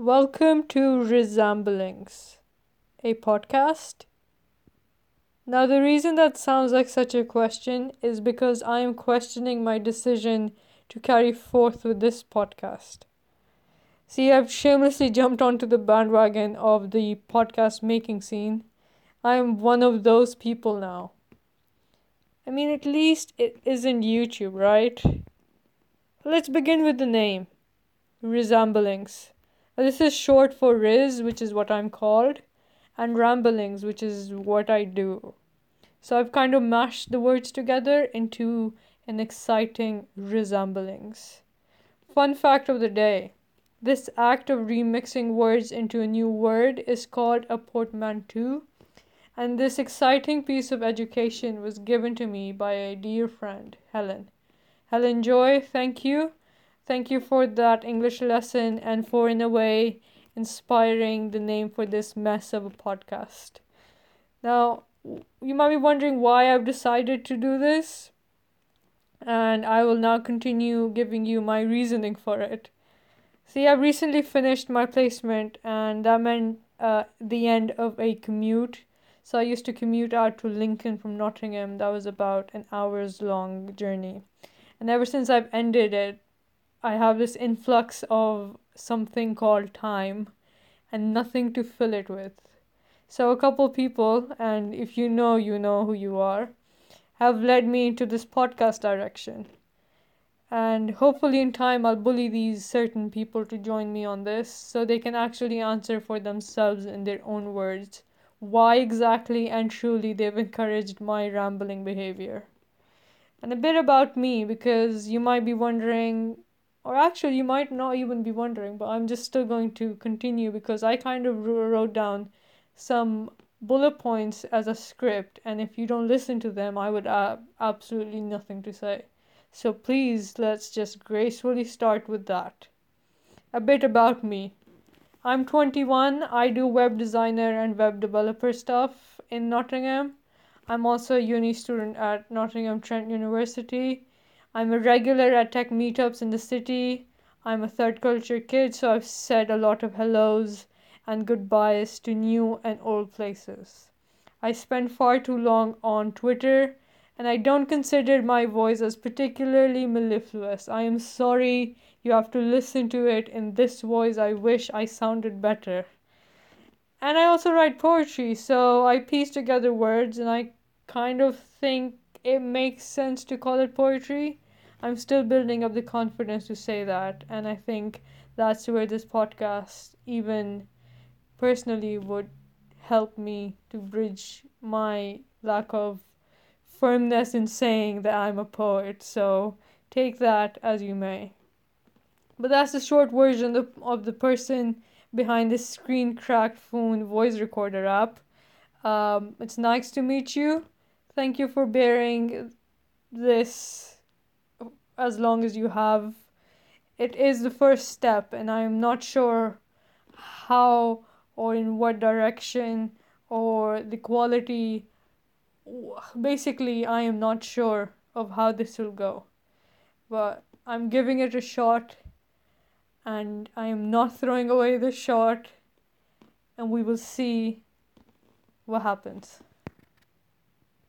Welcome to Resemblings, a podcast. Now, the reason that sounds like such a question is because I am questioning my decision to carry forth with this podcast. See, I've shamelessly jumped onto the bandwagon of the podcast making scene. I am one of those people now. I mean, at least it isn't YouTube, right? Let's begin with the name Resemblings. This is short for Riz, which is what I'm called, and Ramblings, which is what I do. So I've kind of mashed the words together into an exciting resemblings. Fun fact of the day this act of remixing words into a new word is called a portmanteau, and this exciting piece of education was given to me by a dear friend, Helen. Helen Joy, thank you. Thank you for that English lesson and for, in a way, inspiring the name for this mess of a podcast. Now, you might be wondering why I've decided to do this, and I will now continue giving you my reasoning for it. See, I've recently finished my placement, and that meant uh, the end of a commute. So I used to commute out to Lincoln from Nottingham. That was about an hour's long journey. And ever since I've ended it, I have this influx of something called time and nothing to fill it with. So, a couple people, and if you know, you know who you are, have led me into this podcast direction. And hopefully, in time, I'll bully these certain people to join me on this so they can actually answer for themselves in their own words why exactly and truly they've encouraged my rambling behavior. And a bit about me, because you might be wondering or actually, you might not even be wondering, but I'm just still going to continue because I kind of wrote down some bullet points as a script, and if you don't listen to them, I would have absolutely nothing to say. So please, let's just gracefully start with that. A bit about me. I'm 21. I do web designer and web developer stuff in Nottingham. I'm also a uni student at Nottingham Trent University. I'm a regular at tech meetups in the city. I'm a third culture kid, so I've said a lot of hellos and goodbyes to new and old places. I spend far too long on Twitter, and I don't consider my voice as particularly mellifluous. I am sorry you have to listen to it in this voice. I wish I sounded better. And I also write poetry, so I piece together words, and I kind of think it makes sense to call it poetry. I'm still building up the confidence to say that, and I think that's where this podcast, even personally, would help me to bridge my lack of firmness in saying that I'm a poet. So take that as you may. But that's the short version of, of the person behind this screen cracked phone voice recorder app. Um, it's nice to meet you. Thank you for bearing this as long as you have. It is the first step, and I am not sure how or in what direction or the quality. Basically, I am not sure of how this will go, but I'm giving it a shot, and I am not throwing away the shot, and we will see what happens.